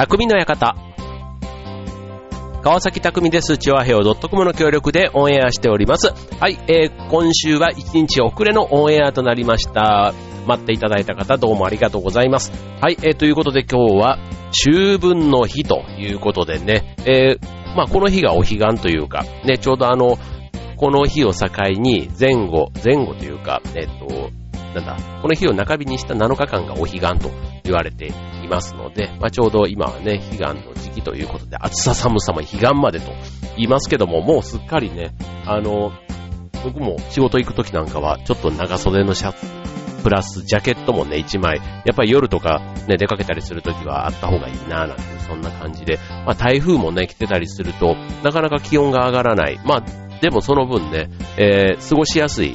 匠の館。川崎匠です。チョアヘオ .com の協力でオンエアしております。はい、えー、今週は1日遅れのオンエアとなりました。待っていただいた方どうもありがとうございます。はい、えー、ということで今日は秋分の日ということでね、えー、まあこの日がお彼岸というか、ね、ちょうどあの、この日を境に前後、前後というか、えっ、と、なんだ、この日を中日にした7日間がお彼岸と言われていますので、まあ、ちょうど今はね、彼岸の時期ということで、暑さ寒さも彼岸までと言いますけども、もうすっかりね、あの、僕も仕事行く時なんかは、ちょっと長袖のシャツ、プラスジャケットもね、1枚、やっぱり夜とかね、出かけたりする時はあった方がいいなぁなんて、そんな感じで、まあ台風もね、来てたりすると、なかなか気温が上がらない。まあ、でもその分ね、えー、過ごしやすい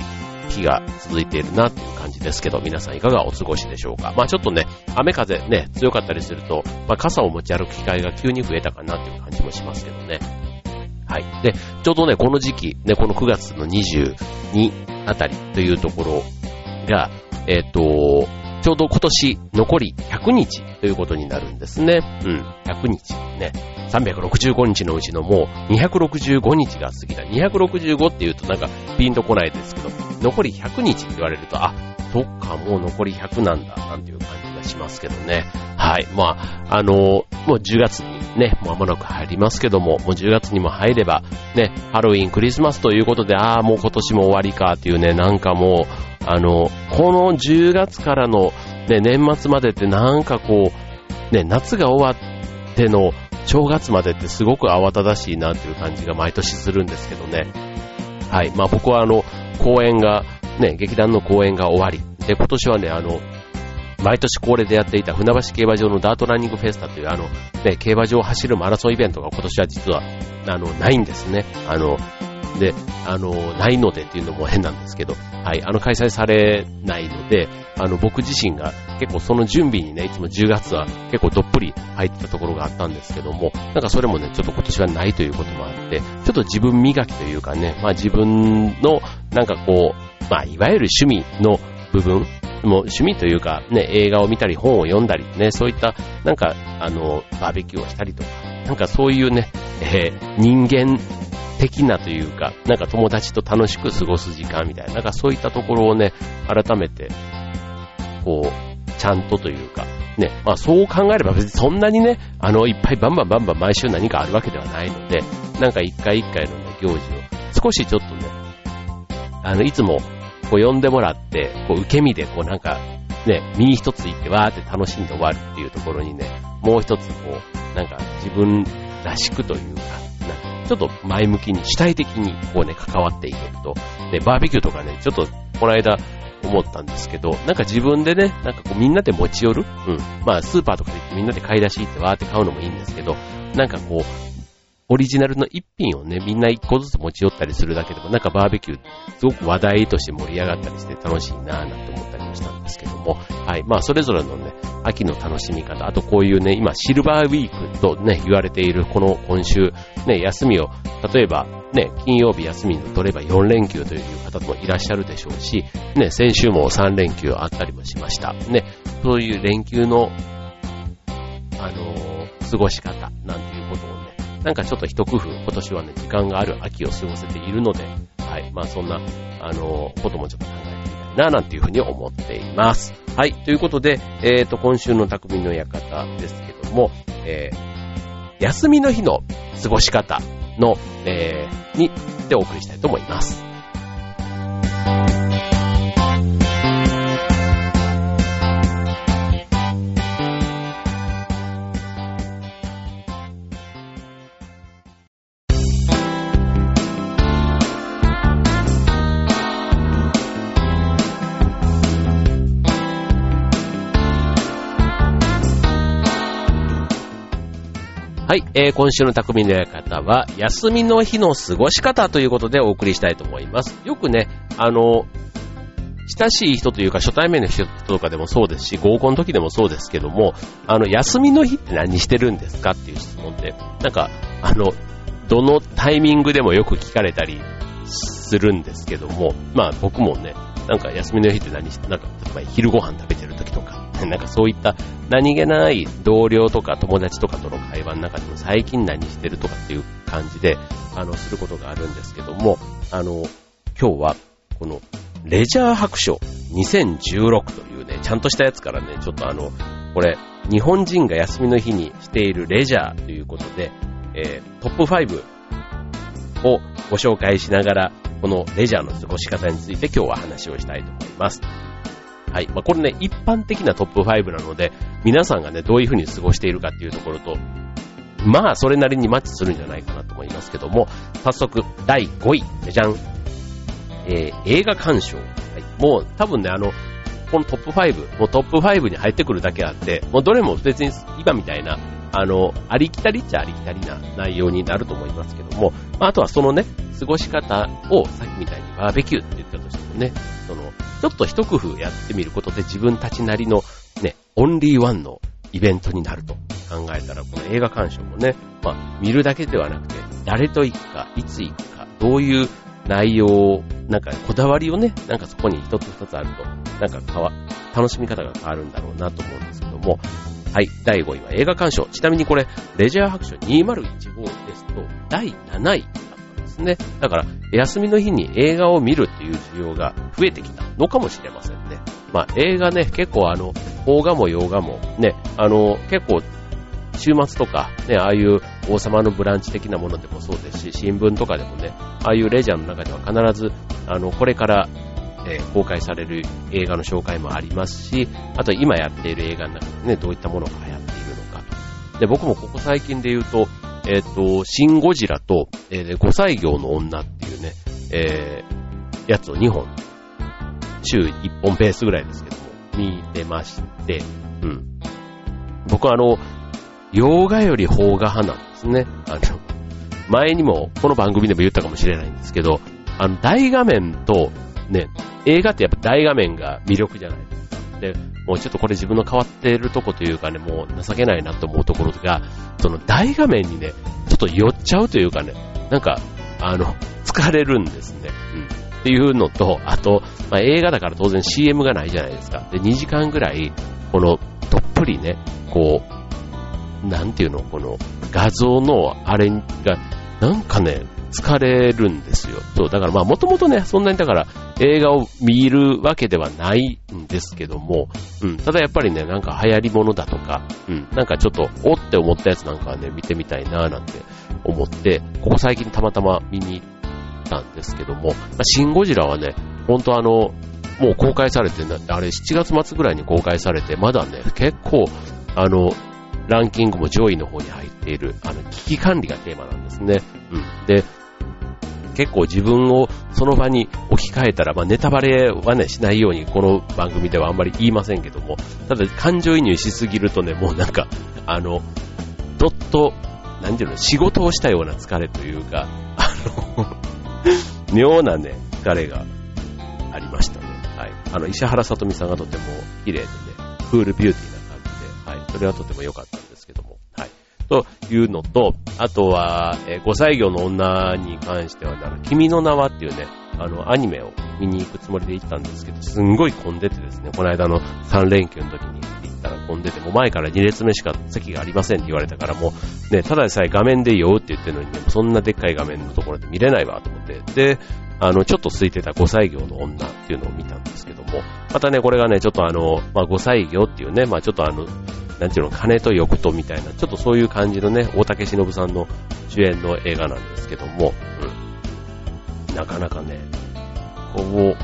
日が続いているなっていう感じですけど、皆さんいかがお過ごしでしょうか？まあちょっとね、雨風ね、強かったりすると、まあ傘を持ち歩く機会が急に増えたかなっていう感じもしますけどね。はい。で、ちょうどね、この時期、ね、この9月の22あたりというところが、えっ、と、ちょうど今年残り100日ということになるんですね。うん、100日ね。365日のうちのもう265日が過ぎた。265って言うとなんかピンとこないですけど、残り100日って言われると、あ、そっか、もう残り100なんだ、なんていう感じがしますけどね。はい。まあ、あのもう10月にね、もう間もなく入りますけども、もう10月にも入れば、ね、ハロウィン、クリスマスということで、ああ、もう今年も終わりかっていうね、なんかもう、あの、この10月からの、ね、年末までってなんかこう、ね、夏が終わっての正月までってすごく慌ただしいなっていう感じが毎年するんですけどね。はい。まあ僕はあの、公演が、ね、劇団の公演が終わり。で、今年はね、あの、毎年恒例でやっていた船橋競馬場のダートランニングフェスタというあの、ね、競馬場を走るマラソンイベントが今年は実は、あの、ないんですね。あの、で、あの、ないのでっていうのも変なんですけど、はい、あの、開催されないので、あの、僕自身が結構その準備にね、いつも10月は結構どっぷり入ってたところがあったんですけども、なんかそれもね、ちょっと今年はないということもあって、ちょっと自分磨きというかね、まあ自分の、なんかこう、まあいわゆる趣味の部分、もう趣味というか、ね、映画を見たり本を読んだり、ね、そういった、なんか、あの、バーベキューをしたりとか、なんかそういうね、えー、人間的なというか、なんか友達と楽しく過ごす時間みたいな、なんかそういったところをね、改めて、こう、ちゃんとというか、ね、まあそう考えれば別にそんなにね、あの、いっぱいバンバンバンバン毎週何かあるわけではないので、なんか一回一回のね、行事を少しちょっとね、あの、いつもこう呼んでもらって、こう受け身でこうなんか、ね、身に一ついってわーって楽しんで終わるっていうところにね、もう一つこう、なんか自分らしくというか、なんかちょっと前向きに主体的にこうね、関わっていけると、で、バーベキューとかね、ちょっとこの間思ったんですけど、なんか自分でね、なんかこうみんなで持ち寄る？うん。まあスーパーとかで行ってみんなで買い出し行ってわーって買うのもいいんですけど、なんかこう、オリジナルの一品をね、みんな一個ずつ持ち寄ったりするだけでも、なんかバーベキュー、すごく話題として盛り上がったりして楽しいなぁなんて思ったりもしたんですけども、はい。まあ、それぞれのね、秋の楽しみ方、あとこういうね、今、シルバーウィークとね、言われているこの今週、ね、休みを、例えば、ね、金曜日休みに取れば4連休という方もいらっしゃるでしょうし、ね、先週も3連休あったりもしました。ね、そういう連休の、あのー過ごし方なんていうことをね、なんかちょっと一工夫、今年はね、時間がある秋を過ごせているので、はい。まあそんな、あのこともちょっと考えてみたいな、なんていうふうに思っています。はい。ということで、えっ、と、今週の匠の館ですけども、えー、休みの日の過ごし方の、えー、に、でお送りしたいと思います。はい、えー、今週の匠の館は、休みの日の過ごし方ということでお送りしたいと思います。よくね、あの、親しい人というか初対面の人とかでもそうですし、合コンの時でもそうですけども、あの、休みの日って何してるんですかっていう質問で、なんか、あの、どのタイミングでもよく聞かれたりするんですけども、まあ僕もね、なんか休みの日って何して、なんか、例えば昼ご飯食べてる時、なんかそういった何気ない同僚とか友達とかとの会話の中でも最近何してるとかっていう感じで、あの、することがあるんですけども、あの、今日はこのレジャー白書2016というね、ちゃんとしたやつからね、ちょっとあの、これ、日本人が休みの日にしているレジャーということで、えー、トップ5をご紹介しながら、このレジャーの過ごし方について今日は話をしたいと思います。はい。まあ、これね、一般的なトップ5なので、皆さんがね、どういう風に過ごしているかっていうところと、まあ、それなりにマッチするんじゃないかなと思いますけども、早速、第5位、じゃん。えー、映画鑑賞。はい。もう、多分ね、あの、このトップ5、もうトップ5に入ってくるだけあって、もうどれも別に今みたいな、あの、ありきたりっちゃありきたりな内容になると思いますけども、まあ、あとはそのね、過ごし方をさっきみたいにバーベキューって言ったとしてもね、その、ちょっと一工夫やってみることで自分たちなりのね、オンリーワンのイベントになると考えたら、この映画鑑賞もね、まあ、見るだけではなくて、誰と行くか、いつ行くか、どういう内容、なんかこだわりをね、なんかそこに一つ二つあると、なんか変わ、楽しみ方が変わるんだろうなと思うんですけども、はい、第5位は映画鑑賞。ちなみにこれ、レジャー白書2015ですと、第7位だったんですね。だから、休みの日に映画を見るっていう需要が増えてきたのかもしれませんね。まあ、映画ね、結構あの、邦画も洋画もね、あの、結構週末とか、ね、ああいう王様のブランチ的なものでもそうですし、新聞とかでもね、ああいうレジャーの中では必ず、あの、これから、えー、公開される映画の紹介もありますし、あと今やっている映画の中でね、どういったものが流行っているのかと。で、僕もここ最近で言うと、えっ、ー、と、シン・ゴジラと、えー、5歳業の女っていうね、えー、やつを2本、週1本ペースぐらいですけども、見てまして、うん。僕はあの、洋画より邦画派なんですね。あの、前にもこの番組でも言ったかもしれないんですけど、あの、大画面と、ね、映画ってやっぱ大画面が魅力じゃないですか。で、もうちょっとこれ自分の変わっているとこというかね、もう情けないなと思うところが、その大画面にね、ちょっと寄っちゃうというかね、なんか、あの、疲れるんですね。うん。っていうのと、あと、まあ、映画だから当然 CM がないじゃないですか。で、2時間ぐらい、この、どっぷりね、こう、なんていうの、この画像のあれが、なんかね、疲れるんですよ。そう、だからまあもともとね、そんなにだから映画を見るわけではないんですけども、うん、ただやっぱりね、なんか流行り物だとか、うん、なんかちょっと、おって思ったやつなんかはね、見てみたいななんて思って、ここ最近たまたま見に行ったんですけども、まあ、シン・ゴジラはね、ほんとあの、もう公開されて、あれ7月末ぐらいに公開されて、まだね、結構、あの、ランキングも上位の方に入っている、あの、危機管理がテーマなんですね。うん。で、結構自分をその場に置き換えたら、まあ、ネタバレはね、しないようにこの番組ではあんまり言いませんけども、ただ感情移入しすぎるとね、もうなんか、あの、どっと、なんていうの、仕事をしたような疲れというか、あの妙なね、疲れがありましたね。はい。あの、石原さとみさんがとても綺麗でね、クールビューティーな感じで、はいそれはとても良かった。というのと、あとは、えー、5歳魚の女に関しては、君の名はっていうね、あの、アニメを見に行くつもりで行ったんですけど、すんごい混んでてですね、この間の3連休の時に行ったら混んでて、もう前から2列目しか席がありませんって言われたから、もう、ね、ただでさえ画面でいいよって言ってるのにね、そんなでっかい画面のところで見れないわと思って、で、あの、ちょっと空いてた5歳魚の女っていうのを見たんですけども、またね、これがね、ちょっとあの、まあ、5歳魚っていうね、まあ、ちょっとあの、なんていうの、金と欲とみたいな、ちょっとそういう感じのね、大竹しのぶさんの主演の映画なんですけども、うん。なかなかね、こう、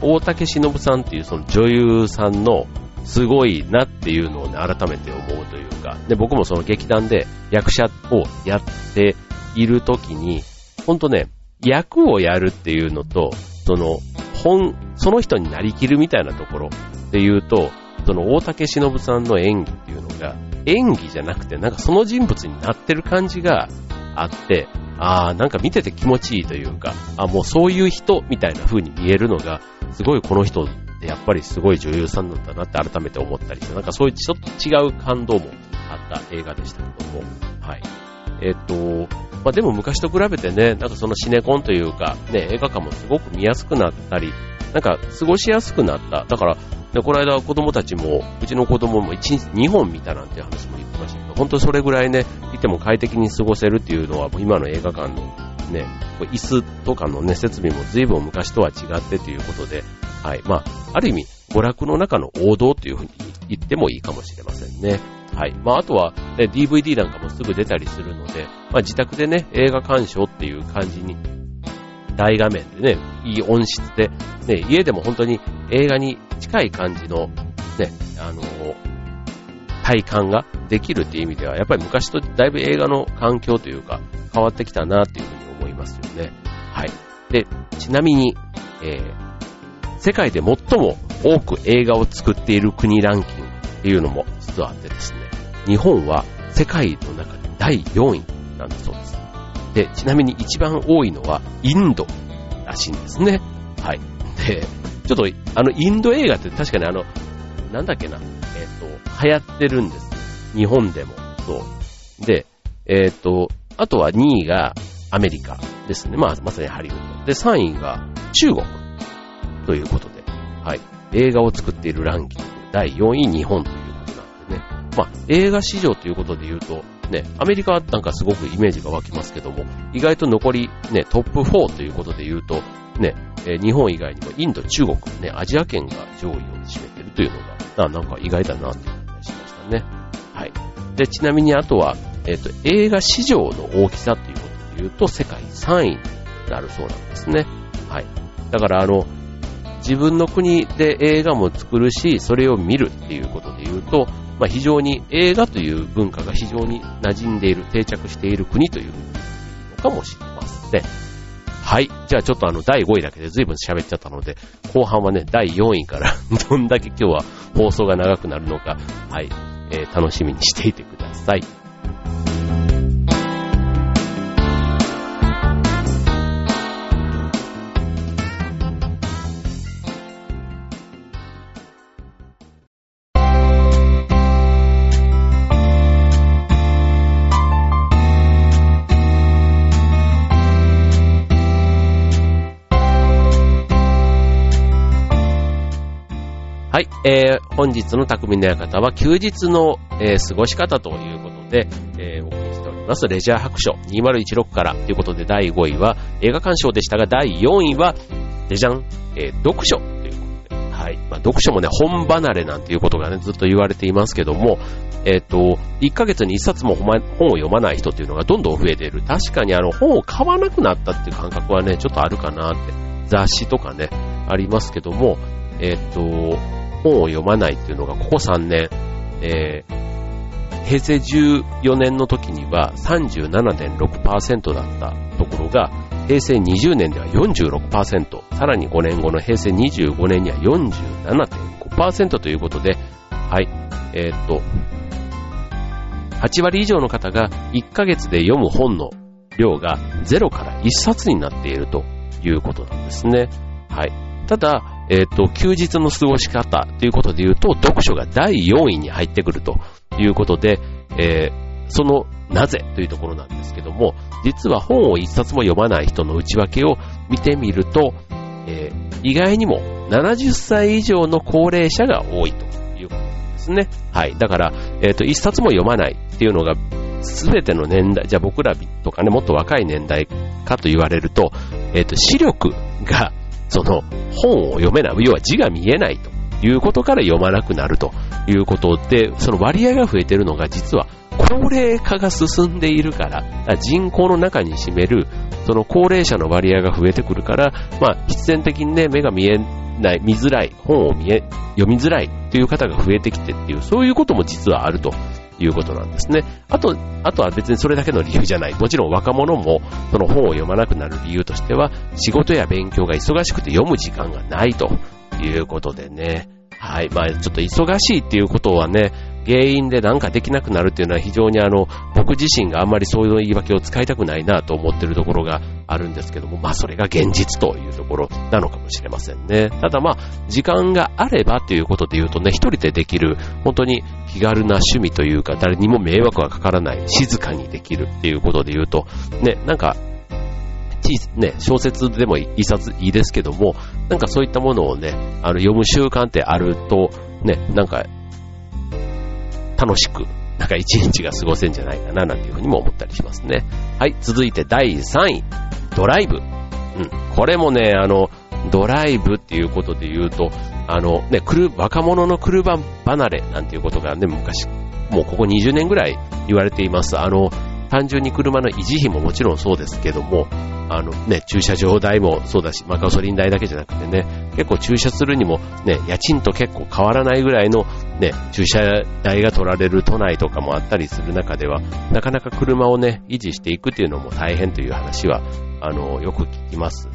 大竹しのぶさんっていうその女優さんのすごいなっていうのをね、改めて思うというか、で、僕もその劇団で役者をやっているときに、ほんとね、役をやるっていうのと、その、本、その人になりきるみたいなところっていうと、その大竹しのぶさんの演技っていうのが、演技じゃなくて、なんかその人物になってる感じがあって、ああ、なんか見てて気持ちいいというか、あもうそういう人みたいな風に見えるのが、すごいこの人ってやっぱりすごい女優さんなんだなって改めて思ったりして、なんかそういうちょっと違う感動もあった映画でしたけども、はい。えっ、と、まあ、でも昔と比べてね、なんかそのシネコンというか、ね、映画館もすごく見やすくなったり、なんか過ごしやすくなった。だから、で、この間子供たちも、うちの子供も1日2本見たなんて話も言ってましたけど、本当それぐらいね、いても快適に過ごせるっていうのは、今の映画館のね、椅子とかのね、設備も随分昔とは違ってということで、はい。まあ、ある意味、娯楽の中の王道というふうに言ってもいいかもしれませんね。はい。まあ、あとは、ね、DVD なんかもすぐ出たりするので、まあ、自宅でね、映画鑑賞っていう感じに、大画面でね、いい音質で、ね、家でも本当に映画に近い感じの、ね、あの体感ができるっていう意味では、やっぱり昔とだいぶ映画の環境というか、変わってきたなっていうふうに思いますよね。はい。で、ちなみに、えー、世界で最も多く映画を作っている国ランキングっていうのも実はあってですね、日本は世界の中で第4位なんだそうです。で、ちなみに一番多いのはインドらしいんですね。はい。で、ちょっと、あの、インド映画って確かにあの、なんだっけな、えっ、ー、と、流行ってるんです。日本でも。そう。で、えっ、ー、と、あとは2位がアメリカですね。まあ、まさにハリウッド。で、3位が中国ということで、はい。映画を作っているランキング、第4位日本ということなんでね。まあ、映画市場ということで言うと、ね、アメリカなんかすごくイメージが湧きますけども、意外と残りね、トップ4ということで言うと、ね、え、日本以外にもインド、中国、ね、アジア圏が上位を占めてるというのが、あなんか意外だなという気がしましたね。はい。で、ちなみにあとは、えっ、ー、と、映画市場の大きさということで言うと、世界3位になるそうなんですね。はい。だからあの、自分の国で映画も作るし、それを見るっていうことで言うと、まあ、非常に映画という文化が非常に馴染んでいる、定着している国というのかもしれません。はい。じゃあちょっとあの第5位だけで随分喋っちゃったので、後半はね、第4位から どんだけ今日は放送が長くなるのか、はい、えー、楽しみにしていてください。えー、本日の匠の館は休日の、えー、過ごし方ということで、えー、お送りしております。レジャー白書2016からということで第5位は映画鑑賞でしたが第4位は、レジャン、えー、読書ということで、はい、まあ、読書もね、本離れなんていうことがね、ずっと言われていますけども、えっ、と、1ヶ月に1冊も本を読まない人っていうのがどんどん増えている。確かにあの、本を買わなくなったっていう感覚はね、ちょっとあるかなって。雑誌とかね、ありますけども、えっ、と、本を読まないっていうのがここ3年、えー、平成14年の時には37.6%だったところが、平成20年では46%、さらに5年後の平成25年には47.5%ということで、はい、えー、っと、8割以上の方が1ヶ月で読む本の量が0から1冊になっているということなんですね。はい。ただ、えっ、ー、と、休日の過ごし方ということで言うと、読書が第4位に入ってくるということで、えー、そのなぜというところなんですけども、実は本を一冊も読まない人の内訳を見てみると、えー、意外にも70歳以上の高齢者が多いということですね。はい。だから、えっ、ー、と、一冊も読まないっていうのが、すべての年代、じゃあ僕らとかね、もっと若い年代かと言われると、えっ、ー、と、視力がその本を読めない、要は字が見えないということから読まなくなるということで、その割合が増えているのが実は高齢化が進んでいるから、から人口の中に占めるその高齢者の割合が増えてくるから、まあ必然的にね、目が見えない、見づらい、本を見え、読みづらいという方が増えてきてっていう、そういうことも実はあると。いうことなんですね。あと、あとは別にそれだけの理由じゃない。もちろん若者もその本を読まなくなる理由としては、仕事や勉強が忙しくて読む時間がないということでね。はい。まあちょっと忙しいっていうことはね、原因でなんかできなくなるっていうのは非常にあの、僕自身があんまりそういう言い訳を使いたくないなと思ってるところがあるんですけども、まあそれが現実というところなのかもしれませんね。ただまあ、時間があればということで言うとね、一人でできる、本当に気軽な趣味というか、誰にも迷惑がかからない、静かにできるっていうことで言うと、ね、なんか、ね、小説でも一冊いいですけども、なんかそういったものをね、あの、読む習慣ってあると、ね、なんか、楽しく、なんか一日が過ごせんじゃないかな、なんていうふうにも思ったりしますね。はい、続いて第3位、ドライブ。うん、これもね、あの、ドライブっていうことで言うと、あのね、若者の車離れなんていうことがね、昔、もうここ20年ぐらい言われています。あの、単純に車の維持費ももちろんそうですけども、あのね、駐車場代もそうだし、まあ、ガソリン代だけじゃなくてね、結構駐車するにもね、家賃と結構変わらないぐらいのね、駐車代が取られる都内とかもあったりする中では、なかなか車をね、維持していくっていうのも大変という話は、あの、よく聞きます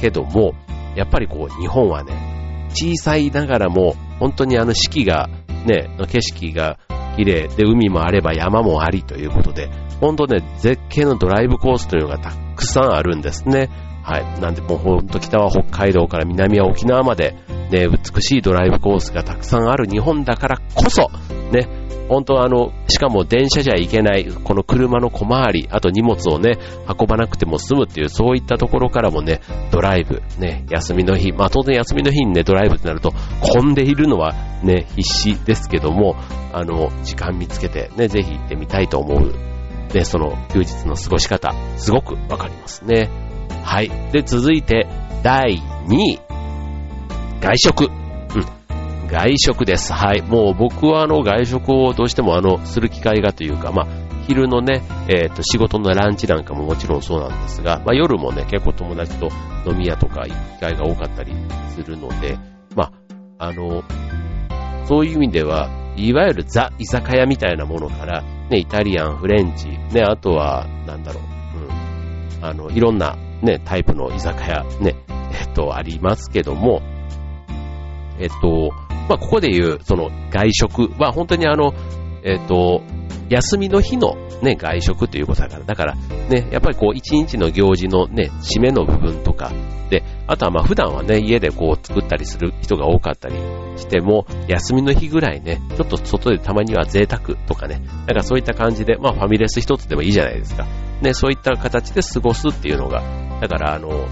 けども、やっぱりこう、日本はね、小さいながらも、本当にあの四季が、ね、の景色が綺麗で、海もあれば山もありということで、本当ね、絶景のドライブコースというのがたくさんあるんですね。はい。なんでもうほんと北は北海道から南は沖縄まで、ね、美しいドライブコースがたくさんある日本だからこそ、ね、本当あの、しかも電車じゃいけない、この車の小回り、あと荷物をね、運ばなくても済むっていう、そういったところからもね、ドライブ、ね、休みの日、まあ当然休みの日にね、ドライブってなると、混んでいるのはね、必死ですけども、あの、時間見つけてね、ぜひ行ってみたいと思うで、その休日の過ごし方、すごくわかりますね。はい。で、続いて、第2位。外食。うん。外食です。はい。もう僕はあの外食をどうしてもあの、する機会がというか、まあ、昼のね、えっ、ー、と、仕事のランチなんかももちろんそうなんですが、まあ、夜もね、結構友達と飲み屋とか行く機会が多かったりするので、まあ、あの、そういう意味では、いわゆるザ・居酒屋みたいなものから、ね、イタリアン、フレンチ、ね、あとは、なんだろう、うん、あの、いろんな、ね、タイプの居酒屋、ね、えっと、ありますけども、えっと、まあ、ここで言う、その、外食は、本当にあの、えっと、休みの日のね、外食ということだから、だからね、やっぱりこう一日の行事のね、締めの部分とか、で、あとはまあ普段はね、家でこう作ったりする人が多かったりしても、休みの日ぐらいね、ちょっと外でたまには贅沢とかね、なんかそういった感じで、まあファミレス一つでもいいじゃないですか。ね、そういった形で過ごすっていうのが、だからあの、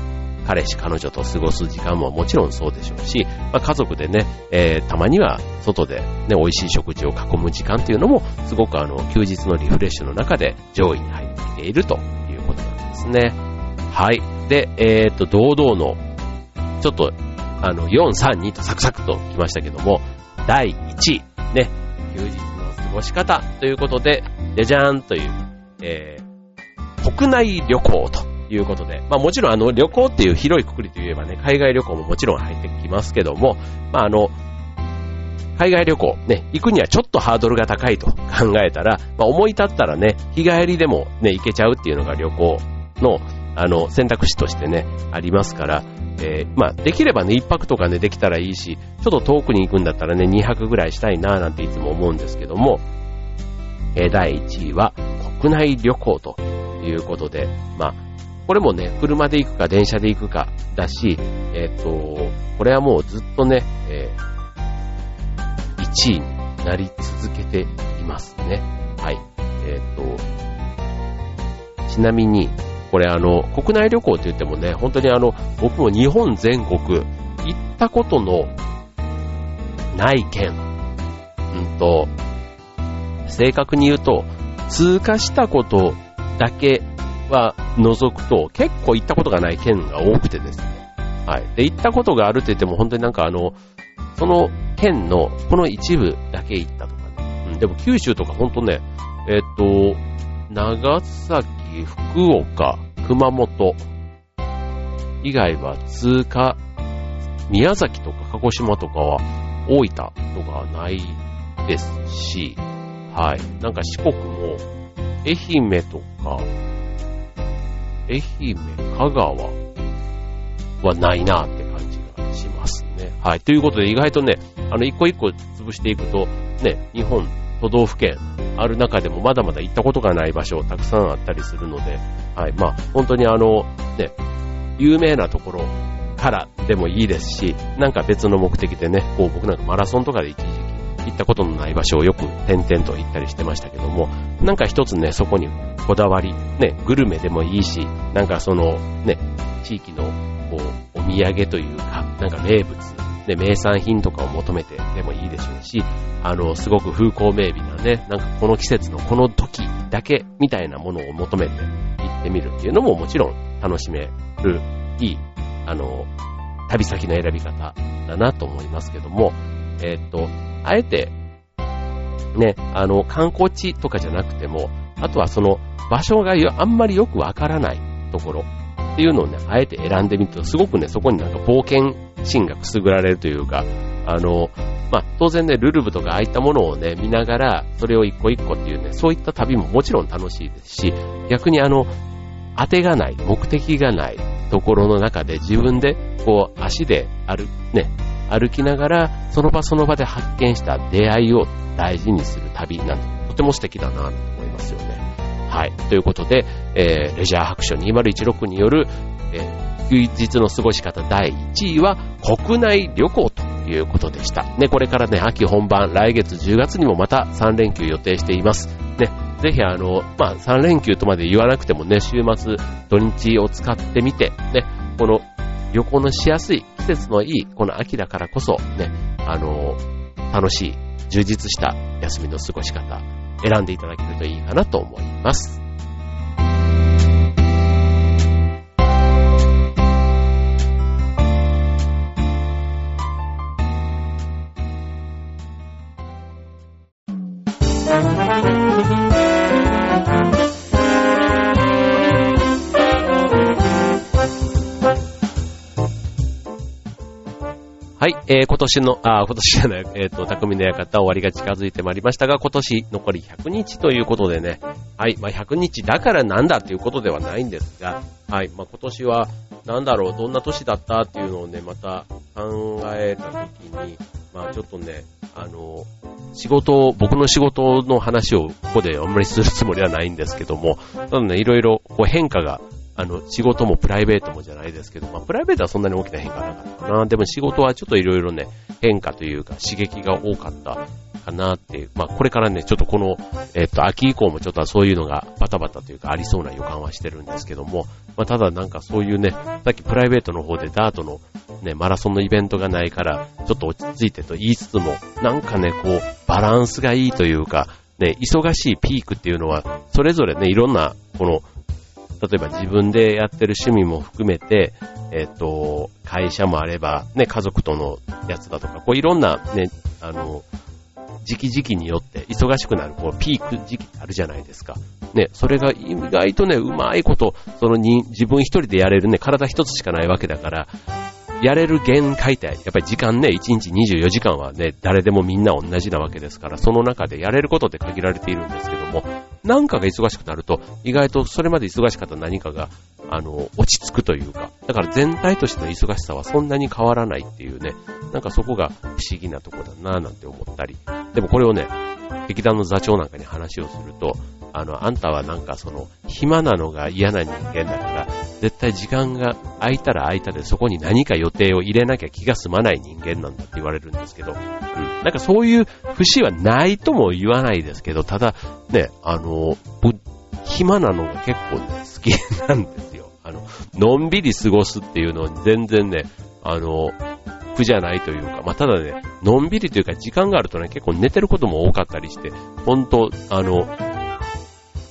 彼氏、彼女と過ごす時間ももちろんそうでしょうし、まあ、家族でね、えー、たまには外でね、美味しい食事を囲む時間っていうのも、すごくあの、休日のリフレッシュの中で上位に入ってきているということなんですね。はい。で、えっ、と、堂々の、ちょっと、あの、4、3、2とサクサクと来ましたけども、第1位、ね、休日の過ごし方ということで、でじゃーんという、えー、国内旅行ということで、まあもちろんあの旅行っていう広いくくりといえばね、海外旅行ももちろん入ってきますけども、まああの、海外旅行ね、行くにはちょっとハードルが高いと 考えたら、まあ思い立ったらね、日帰りでもね、行けちゃうっていうのが旅行の、あの、選択肢としてね、ありますから、えー、まあ、できればね、一泊とかね、できたらいいし、ちょっと遠くに行くんだったらね、二泊ぐらいしたいな、なんていつも思うんですけども、えー、第1位は、国内旅行ということで、まあ、これもね、車で行くか電車で行くかだし、えっ、ー、と、これはもうずっとね、えー、1位になり続けていますね。はい。えっ、ー、と、ちなみに、これあの、国内旅行って言ってもね、本当にあの、僕も日本全国行ったことのない県、うんと、正確に言うと、通過したことだけは除くと、結構行ったことがない県が多くてですね。はい。で、行ったことがあるって言っても本当になんかあの、その県のこの一部だけ行ったとかね。うん、でも九州とか本当ね、えっと、長崎、福岡、熊本以外は通過、宮崎とか鹿児島とかは大分とかないですし、はい。なんか四国も愛媛とか愛媛、香川はないなって感じがしますね。はい。ということで意外とね、あの、一個一個潰していくと、ね、日本、都道府県ある中でもまだまだ行ったことがない場所たくさんあったりするので、はい。まあ、本当にあの、ね、有名なところからでもいいですし、なんか別の目的でね、こう僕なんかマラソンとかで一時行ったことのない場所をよく点々と行ったりしてましたけども、なんか一つね、そこにこだわり、ね、グルメでもいいし、なんかその、ね、地域の、こう、お土産というか、なんか名物、ね、名産品とかを求めてでもいいでしょうし、あの、すごく風光明媚なね、なんかこの季節のこの時だけみたいなものを求めて行ってみるっていうのももちろん楽しめる、いい、あの、旅先の選び方だなと思いますけども、えー、っと、あえて、ね、あの、観光地とかじゃなくても、あとはその場所があんまりよくわからないところっていうのをね、あえて選んでみると、すごくね、そこになんか冒険心がくすぐられるというか、あの、まあ、当然ね、ルルブとかああいったものをね、見ながら、それを一個一個っていうね、そういった旅ももちろん楽しいですし、逆にあの、当てがない、目的がないところの中で自分で、こう、足で歩、ね、歩きながら、その場その場で発見した出会いを大事にする旅なんて、とても素敵だなと思いますよね。はい。ということで、えー、レジャー白書2016による、えー、休日の過ごし方第1位は国内旅行ということでした。ね、これからね、秋本番、来月10月にもまた3連休予定しています。ね、ぜひあの、まあ、3連休とまで言わなくてもね、週末、土日を使ってみて、ね、この旅行のしやすい、季節のいい、この秋だからこそ、ね、あの、楽しい、充実した休みの過ごし方、選んでいただけるといいかなと思います。えー、今年の、あ、今年じゃない、えっ、ー、と、匠の館終わりが近づいてまいりましたが、今年残り100日ということでね、はい、まあ、100日だからなんだっていうことではないんですが、はい、まあ、今年は、なんだろう、どんな年だったっていうのをね、また考えたときに、まあ、ちょっとね、あの、仕事を、僕の仕事の話をここであんまりするつもりはないんですけども、ただね、いろいろこう変化があの、仕事もプライベートもじゃないですけど、まあ、プライベートはそんなに大きな変化なかったかな。でも仕事はちょっといろいろね、変化というか刺激が多かったかなっていう。まあ、これからね、ちょっとこの、えっと、秋以降もちょっとそういうのがバタバタというかありそうな予感はしてるんですけども、まあ、ただなんかそういうね、さっきプライベートの方でダートのね、マラソンのイベントがないから、ちょっと落ち着いてと言いつつも、なんかね、こう、バランスがいいというか、ね、忙しいピークっていうのは、それぞれね、いろんな、この、例えば自分でやってる趣味も含めて、えっ、と、会社もあれば、ね、家族とのやつだとか、こういろんなね、あの、時期時期によって忙しくなる、こう、ピーク時期あるじゃないですか。ね、それが意外とね、うまいこと、そのに、自分一人でやれるね、体一つしかないわけだから、やれる限界って、やっぱり時間ね、1日24時間はね、誰でもみんな同じなわけですから、その中でやれることって限られているんですけども、なんかが忙しくなると、意外とそれまで忙しかった何かが、あの、落ち着くというか、だから全体としての忙しさはそんなに変わらないっていうね、なんかそこが不思議なとこだなぁなんて思ったり、でもこれをね、劇団の座長なんかに話をすると、あの、あんたはなんかその、暇なのが嫌な人間だから、絶対時間が空いたら空いたでそこに何か予定を入れなきゃ気が済まない人間なんだって言われるんですけど、うん。なんかそういう節はないとも言わないですけど、ただ、ね、あの、暇なのが結構ね、好きなんですよ。あの、のんびり過ごすっていうのに全然ね、あの、苦じゃないというか、まあ、ただね、のんびりというか時間があるとね、結構寝てることも多かったりして、本当あの、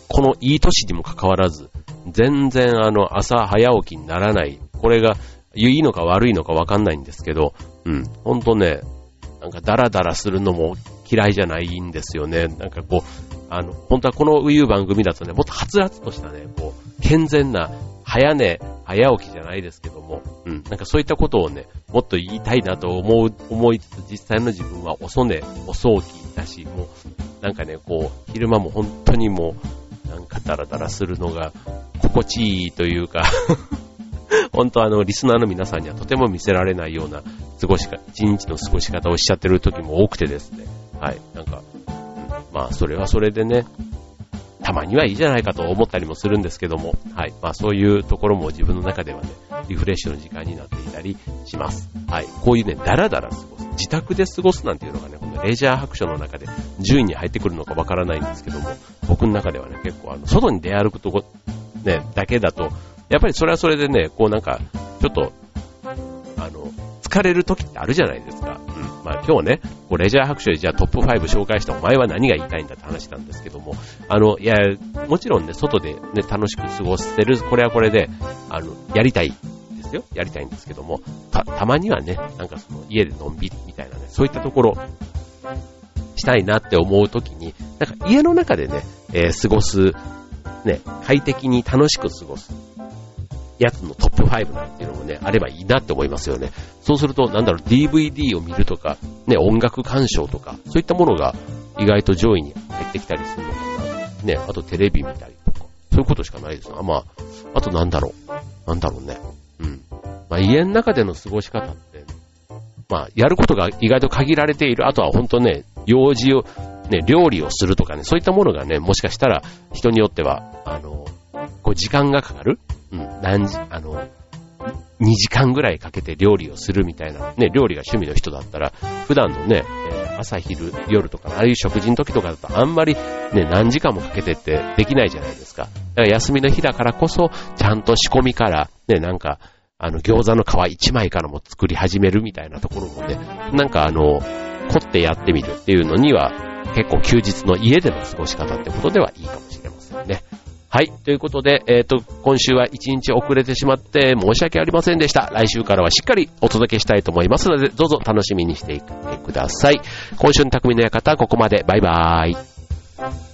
このいい年にもかかわらず、全然あの、朝早起きにならない。これが、いいのか悪いのかわかんないんですけど、うん、ほんとね、なんかダラダラするのも嫌いじゃないんですよね。なんかこう、あの、本当はこのいう番組だとね、もっとはつらつとしたね、こう、健全な、早寝、早起きじゃないですけども、うん、なんかそういったことをね、もっと言いたいなと思う、思いつつ、実際の自分は遅寝、遅起きだし、もう、なんかね、こう、昼間も本当にもう、なんかダラダラするのが心地いいというか 本当あの、リスナーの皆さんにはとても見せられないような過ごしか、一日の過ごし方をしちゃってる時も多くてですね。はい。なんか、まあ、それはそれでね、たまにはいいじゃないかと思ったりもするんですけども、はい。まあ、そういうところも自分の中ではね、リフレッシュの時間になっていたりします。はい。こういうね、ダラダラ過ごす。自宅で過ごすなんていうのがね、がレジャー白書の中で順位に入ってくるのかわからないんですけども、僕の中ではね、結構あの、外に出歩くとこ、ね、だけだと、やっぱりそれはそれでね、こうなんか、ちょっと、あの、疲れる時ってあるじゃないですか。うん。まあ今日ね、こうレジャー白書でじゃあトップ5紹介したお前は何が言いたいんだって話なんですけども、あの、いや、もちろんね、外でね、楽しく過ごせる、これはこれで、あの、やりたいですよ。やりたいんですけども、た、たまにはね、なんかその家でのんびりみたいなね、そういったところ、したいなって思う時に、なんか家の中でね、えー、過ごす、ね、快適に楽しく過ごす。やつのトップ5なんていうのもね、あればいいなって思いますよね。そうすると、なんだろう、DVD を見るとか、ね、音楽鑑賞とか、そういったものが意外と上位に入ってきたりするのかな。ね、あとテレビ見たりとか、そういうことしかないですが、まあ、あとなんだろう、なんだろうね。うん。まあ、家の中での過ごし方って、まあ、やることが意外と限られている。あとは本当ね、用事を、ね、料理をするとかね、そういったものがね、もしかしたら人によっては、あの、こう時間がかかる？うん、何時、あの、2時間ぐらいかけて料理をするみたいな、ね、料理が趣味の人だったら、普段のね、え、朝昼、夜とか、ああいう食事の時とかだとあんまりね、何時間もかけてってできないじゃないですか。だから休みの日だからこそ、ちゃんと仕込みから、ね、なんか、あの、餃子の皮1枚からも作り始めるみたいなところもね、なんかあの、凝ってやってみるっていうのには、結構休日の家での過ごし方ってことではいいかもしれませんね。はい。ということで、えっ、ー、と、今週は1日遅れてしまって申し訳ありませんでした。来週からはしっかりお届けしたいと思いますので、どうぞ楽しみにしていてください。今週の匠の館、ここまで。バイバーイ。